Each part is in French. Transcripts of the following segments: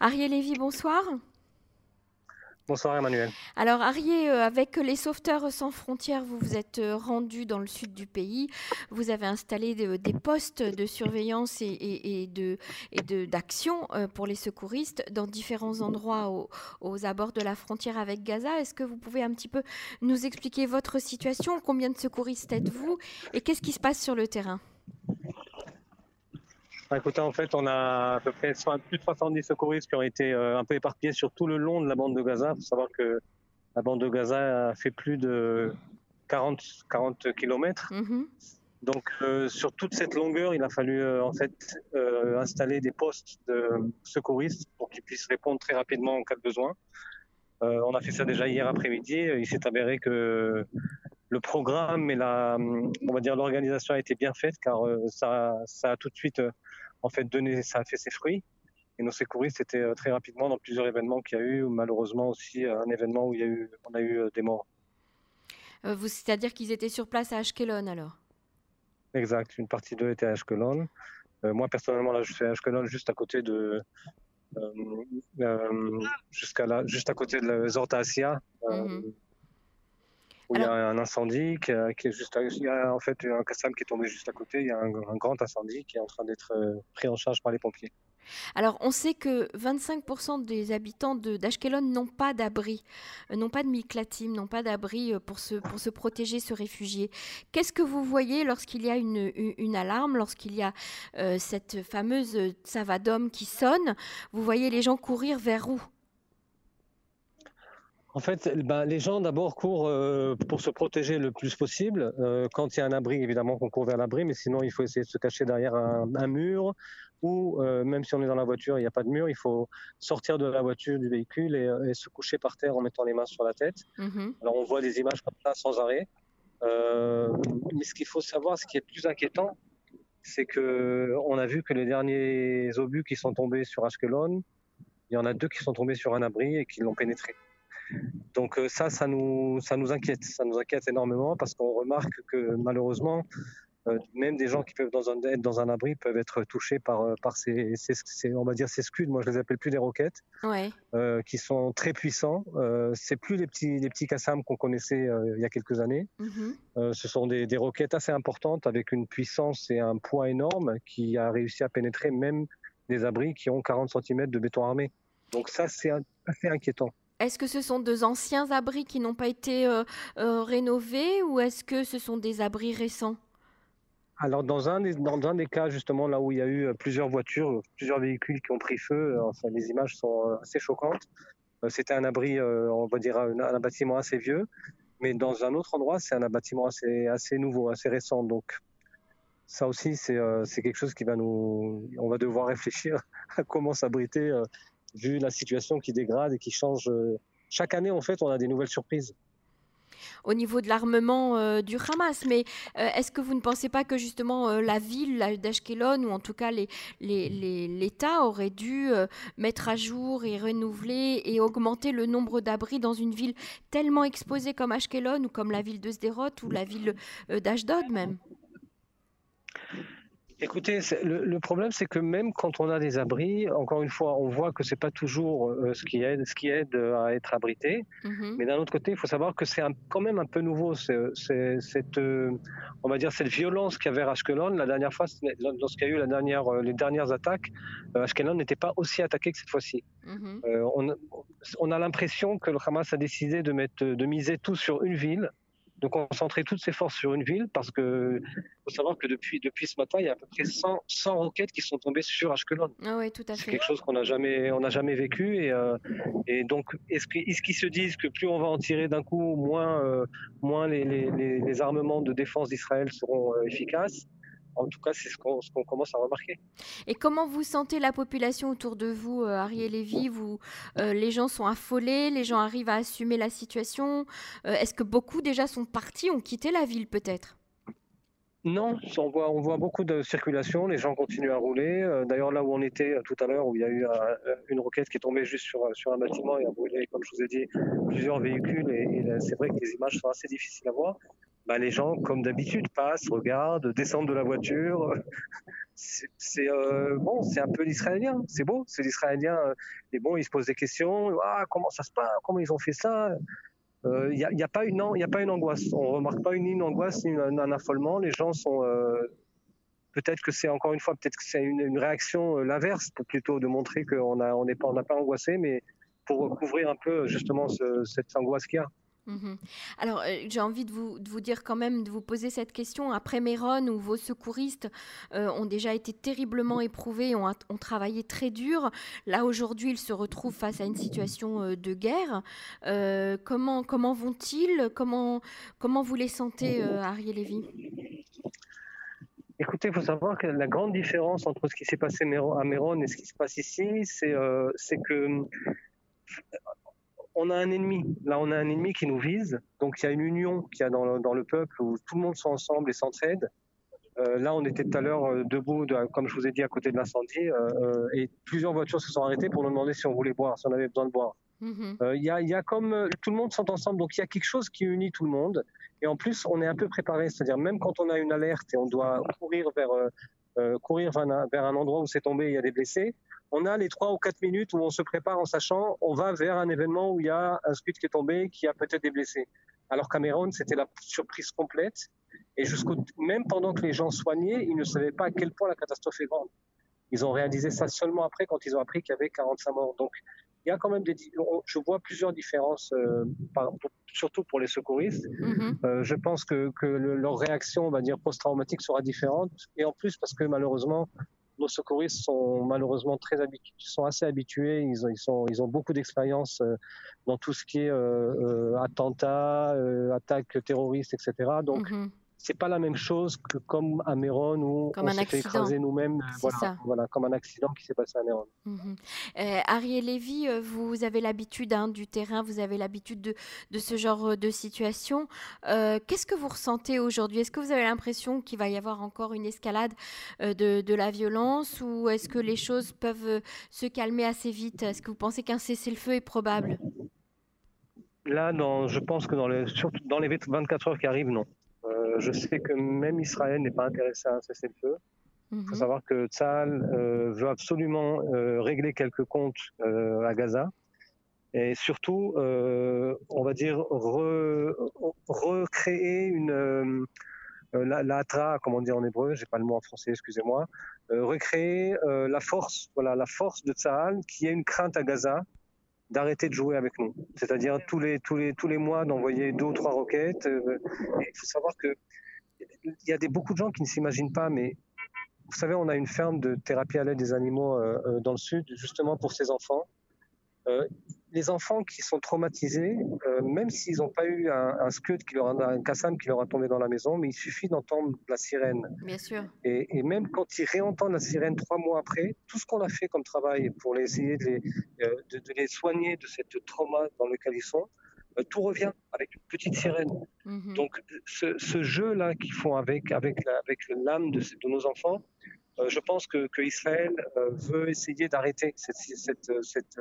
Ariel Lévy, bonsoir. Bonsoir Emmanuel. Alors Arié, euh, avec les sauveteurs sans frontières, vous vous êtes euh, rendu dans le sud du pays. Vous avez installé des postes de surveillance et, de, d'action euh, pour les secouristes dans différents endroits aux, abords de la frontière avec Gaza. Est-ce que vous pouvez un petit peu nous expliquer votre situation? Combien de secouristes êtes-vous? Et qu'est-ce qui se passe sur le terrain? Écoutez, en fait, on a à peu près plus de 70 secouristes qui ont été euh, un peu éparpillés sur tout le long de la bande de Gaza. Il faut savoir que la bande de Gaza a fait plus de 40, 40 km. Donc, euh, sur toute cette longueur, il a fallu euh, en fait installer des postes de secouristes pour qu'ils puissent répondre très rapidement en cas de besoin. on a fait ça déjà hier après-midi. Il s'est avéré que le programme et la, on va dire l'organisation a été bien faite car ça, ça a tout de suite en fait donné, ça a fait ses fruits. Et nos secouristes étaient euh, très rapidement dans plusieurs événements qu'il y a eu, malheureusement aussi euh, un événement où il y a eu, on a eu euh, des morts. C'est-à-dire qu'ils étaient sur place à Ashkelon alors? Exact, une partie d'eux était à Ashkelon. moi personnellement là je suis à Ashkelon juste à côté de jusqu'à là, juste à côté de Zorta Asia. Mhm où il y a un incendie qui, est juste, il y a en fait un Kassam qui est tombé juste à côté. Il y a un, grand incendie qui est en train d'être euh, pris en charge par les pompiers. Alors, on sait que 25% des habitants d'Ashkelon n'ont pas d'abri, euh, n'ont pas de miklatim, n'ont pas d'abri euh, pour se, pour se protéger, se réfugier. Qu'est-ce que vous voyez lorsqu'il y a une, une, alarme, lorsqu'il y a cette fameuse savadome qui sonne? Vous voyez les gens courir vers où? En fait, ben, les gens d'abord courent euh, pour se protéger le plus possible. Euh, quand il y a un abri, évidemment qu'on court vers l'abri, mais sinon il faut essayer de se cacher derrière un, mur ou euh, même si on est dans la voiture, il n'y a pas de mur, il faut sortir de la voiture, du véhicule et, se coucher par terre en mettant les mains sur la tête. Mm-hmm. Alors on voit des images comme ça sans arrêt. mais ce qu'il faut savoir, ce qui est plus inquiétant, c'est que on a vu que les derniers obus qui sont tombés sur Ashkelon, il y en a deux qui sont tombés sur un abri et qui l'ont pénétré. Donc euh, ça, ça nous, ça nous inquiète, ça nous inquiète énormément parce qu'on remarque que malheureusement, euh, même des gens qui peuvent dans un, être dans un abri peuvent être touchés par, euh, par ces, on va dire ces scuds, moi je les appelle plus des roquettes, qui sont très puissants. Euh, c'est plus les petits, les petits Kassam qu'on connaissait il y a quelques années. Mm-hmm. ce sont des, des, roquettes assez importantes avec une puissance et un poids énorme qui a réussi à pénétrer même des abris qui ont 40 cm de béton armé. Donc ça, c'est assez inquiétant. Est-ce que ce sont deux anciens abris qui n'ont pas été euh, euh, rénovés ou est-ce que ce sont des abris récents? Alors dans un, des, dans un des cas justement là où il y a eu euh, plusieurs voitures, plusieurs véhicules qui ont pris feu, les images sont assez choquantes. C'était un abri, on va dire un, bâtiment assez vieux, mais dans un autre endroit c'est un bâtiment assez, assez nouveau, assez récent. Donc ça aussi c'est quelque chose qui va nous, on va devoir réfléchir à comment s'abriter vu la situation qui dégrade et qui change. Euh, chaque année, en fait, on a des nouvelles surprises au niveau de l'armement euh, du Hamas. Mais euh, est-ce que vous ne pensez pas que justement la ville d'Ashkelon, ou en tout cas l'État, les, aurait dû mettre à jour et renouveler et augmenter le nombre d'abris dans une ville tellement exposée comme Ashkelon ou comme la ville de Sderot ou la ville d'Ashdod même? Écoutez, le, problème, c'est que même quand on a des abris, encore une fois, on voit que c'est pas toujours euh, ce qui aide, ce qui aide à être abrité. Mhm. Mais d'un autre côté, il faut savoir que c'est quand même un peu nouveau. C'est cette, euh, on va dire, cette violence qu'il y avait à Ashkelon la dernière fois, lorsqu'il y a eu la dernière, euh, les dernières attaques, Ashkelon n'était pas aussi attaqué que cette fois-ci. Mhm. on, on, a l'impression que le Hamas a décidé de mettre, de miser tout sur une ville de concentrer toutes ses forces sur une ville parce que faut savoir que depuis, depuis ce matin, il y a à peu près 100, 100 roquettes qui sont tombées sur Ashkelon. Ah oui, tout à fait. C'est quelque chose qu'on n'a jamais, on jamais vécu et, euh, et donc est-ce qu'ils se disent que plus on va en tirer d'un coup, moins, euh, moins les, les, les, armements de défense d'Israël seront euh, efficaces? En tout cas, c'est ce qu'on commence à remarquer. Et comment vous sentez la population autour de vous, euh, Ariel Lévy vous, euh, Les gens sont affolés, les gens arrivent à assumer la situation. Euh, est-ce que beaucoup déjà sont partis, ont quitté la ville peut-être? Non, on voit, on voit beaucoup de circulation, les gens continuent à rouler. D'ailleurs, là où on était tout à l'heure, où il y a eu une roquette qui est tombée juste sur, sur un bâtiment et a brûlé, comme je vous ai dit, plusieurs véhicules, et, et c'est vrai que les images sont assez difficiles à voir. Bah, les gens, comme d'habitude, passent, regardent, descendent de la voiture. C'est euh, bon, c'est un peu l'israélien. C'est beau, c'est l'israélien. Et bon, ils se posent des questions. Ah, comment ça se passe? Comment ils ont fait ça? Il euh, n'y a, y a, pas une, il a pas une angoisse. On remarque pas une, angoisse ni un, affolement. Les gens sont euh, peut-être que c'est encore une fois, peut-être que c'est une, une, réaction l'inverse, plutôt de montrer qu'on a, on n'est pas, on n'a pas angoissé, mais pour couvrir un peu justement ce, cette angoisse qu'il y a. Mmh Alors, euh, j'ai envie de vous, de vous, dire quand même, de vous poser cette question. Après Méron, où vos secouristes euh, ont déjà été terriblement éprouvés, ont, ont travaillé très dur, là aujourd'hui, ils se retrouvent face à une situation euh, de guerre. Comment comment vont-ils? Comment, comment vous les sentez, Ariel Lévy? Écoutez, il faut savoir que la grande différence entre ce qui s'est passé à Méron et ce qui se passe ici, c'est que on a un ennemi. Là, on a un ennemi qui nous vise. Donc, il y a une union qui a dans le, dans le peuple où tout le monde sont ensemble et s'entraide. Euh, là, on était tout à l'heure euh, debout, de, comme je vous ai dit, à côté de l'incendie, euh, et plusieurs voitures se sont arrêtées pour nous demander si on voulait boire, si on avait besoin de boire. Mhm. Il y, a, y, a, comme tout le monde sont ensemble, donc il y a quelque chose qui unit tout le monde. Et en plus, on est un peu préparé, c'est-à-dire même quand on a une alerte et on doit courir vers courir vers un, endroit où c'est tombé, il y a des blessés on a les trois ou quatre minutes où on se prépare en sachant on va vers un événement où il y a un scud qui est tombé, qui a peut-être des blessés. Alors Cameron, c'était la surprise complète. Et jusqu'au même pendant que les gens soignaient, ils ne savaient pas à quel point la catastrophe est grande. Ils ont réalisé ça seulement après, quand ils ont appris qu'il y avait 45 morts. Donc, il y a quand même des, je vois plusieurs différences, euh, surtout pour les secouristes. Mm-hmm. euh, je pense que, que le, leur réaction, on va dire post-traumatique, sera différente. Et en plus, parce que malheureusement, nos secouristes sont malheureusement très habitués, sont assez habitués. Ils ont, ils sont, ils ont beaucoup d'expérience euh, dans tout ce qui est euh, euh, attentats, attaques terroristes, etc. Donc, mm -hmm c'est pas la même chose que comme à Méron où comme on s'est fait écraser nous-mêmes. Voilà, voilà, comme un accident qui s'est passé à Méron. Mm -hmm. euh, Ariel Lévy, euh, vous avez l'habitude hein, du terrain, vous avez l'habitude de, de, ce genre de situation. Euh, Qu'est-ce que vous ressentez aujourd'hui? Est-ce que vous avez l'impression qu'il va y avoir encore une escalade euh, de, de, la violence ou est-ce que les choses peuvent euh, se calmer assez vite? Est-ce que vous pensez qu'un cessez-le-feu est probable? Là, je pense que dans surtout dans les 24 heures qui arrivent, non. Euh, je sais que même Israël n'est pas intéressé à un cessez-le-feu. Il faut mhm. savoir que Tzal euh, veut absolument euh, régler quelques comptes euh, à Gaza et surtout, euh, on va dire, re, recréer une euh, la, la tra, comme on dit en hébreu, j'ai pas le mot en français, excusez-moi, recréer la force, voilà, la force de Tzal qui a une crainte à Gaza d'arrêter de jouer avec nous. C'est-à-dire tous les, tous, les, tous les mois d'envoyer deux ou trois roquettes. Euh, il faut savoir que il y a des, beaucoup de gens qui ne s'imaginent pas, mais vous savez, on a une ferme de thérapie à l'aide des animaux euh, euh dans le sud, justement pour ces enfants. Les enfants qui sont traumatisés, euh, même s'ils n'ont pas eu un, un scud, qui leur a, un cassam qui leur a tombé dans la maison, mais il suffit d'entendre la sirène. Bien sûr. Et, et, même quand ils réentendent la sirène trois mois après, tout ce qu'on a fait comme travail pour essayer de les, euh, de, de, les soigner de cette trauma dans lequel ils sont, euh, tout revient avec une petite sirène. -hmm. Donc ce, ce jeu-là qu'ils font avec, avec, avec l'âme de, de, nos enfants, je pense que, que Israël veut essayer d'arrêter cette, cette, cette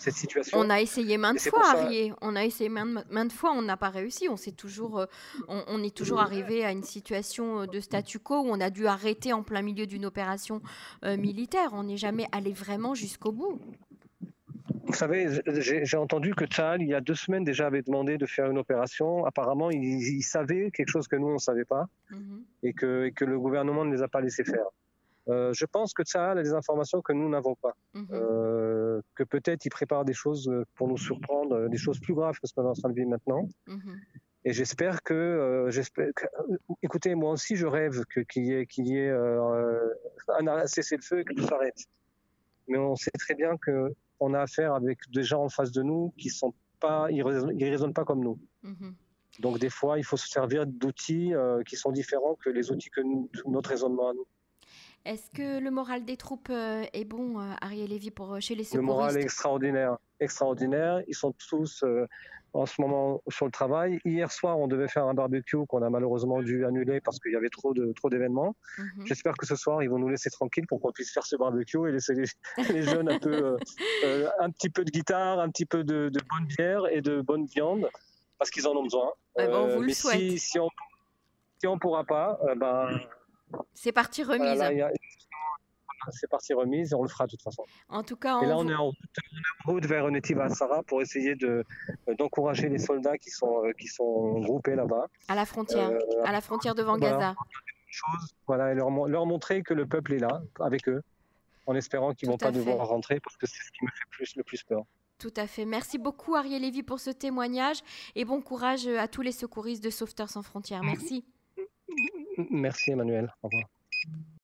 cette situation. On a essayé maintes fois, ça... Arié. On a essayé maintes, maintes fois, on n'a pas réussi. On, est toujours, euh, on, on, est toujours arrivé à une situation euh, de statu quo où on a dû arrêter en plein milieu d'une opération euh, militaire. On n'est jamais allé vraiment jusqu'au bout. Vous savez, j'ai entendu que Tchal, il y a deux semaines déjà, avait demandé de faire une opération. Apparemment, il, il savait quelque chose que nous, on ne savait pas mm -hmm. et, que, et que le gouvernement ne les a pas laissés faire. Euh, je pense que Tsahal a des informations que nous n'avons pas. -hmm. euh, que peut-être il prépare des choses pour nous surprendre, des choses plus graves que ce qu'on est en train de vivre maintenant. -hmm. Et j'espère que, euh, j'espère, écoutez, moi aussi je rêve qu'il qu y ait, qu y ait euh, un cessez-le-feu et que tout s'arrête. Mais on sait très bien que on a affaire avec des gens en face de nous qui sont pas, ils raisonnent, ils raisonnent pas comme nous. -hmm. Donc des fois, il faut se servir d'outils euh, qui sont différents que les outils que nous, notre raisonnement à nous. Est-ce que le moral des troupes euh, est bon, euh, Ariel Lévy, pour euh, chez les secouristes Le moral est extraordinaire, extraordinaire. Ils sont tous euh, en ce moment sur le travail. Hier soir, on devait faire un barbecue qu'on a malheureusement dû annuler parce qu'il y avait trop de trop d'événements. Mm -hmm. J'espère que ce soir, ils vont nous laisser tranquilles pour qu'on puisse faire ce barbecue et laisser les, les jeunes un peu, euh, un petit peu de guitare, un petit peu de, de bonne bière et de bonne viande parce qu'ils en ont besoin. Ouais, bon, on vous le mais souhaite. Si, si on Si ne pourra pas, ben, c'est parti remise. c'est parti remise, on le fera de toute façon. En tout cas, et là, on, est en route, vers Netiva pour essayer de, d'encourager les soldats qui sont, qui sont groupés là-bas. À la frontière, à la frontière devant Gaza. Voilà, et leur, leur montrer que le peuple est là avec eux en espérant qu'ils ne vont pas devoir rentrer parce que c'est ce qui me fait plus, le plus peur. Tout à fait. Merci beaucoup Ariel Lévy pour ce témoignage et bon courage à tous les secouristes de Sauveteurs sans frontières. Merci. Merci Emmanuel. Au revoir.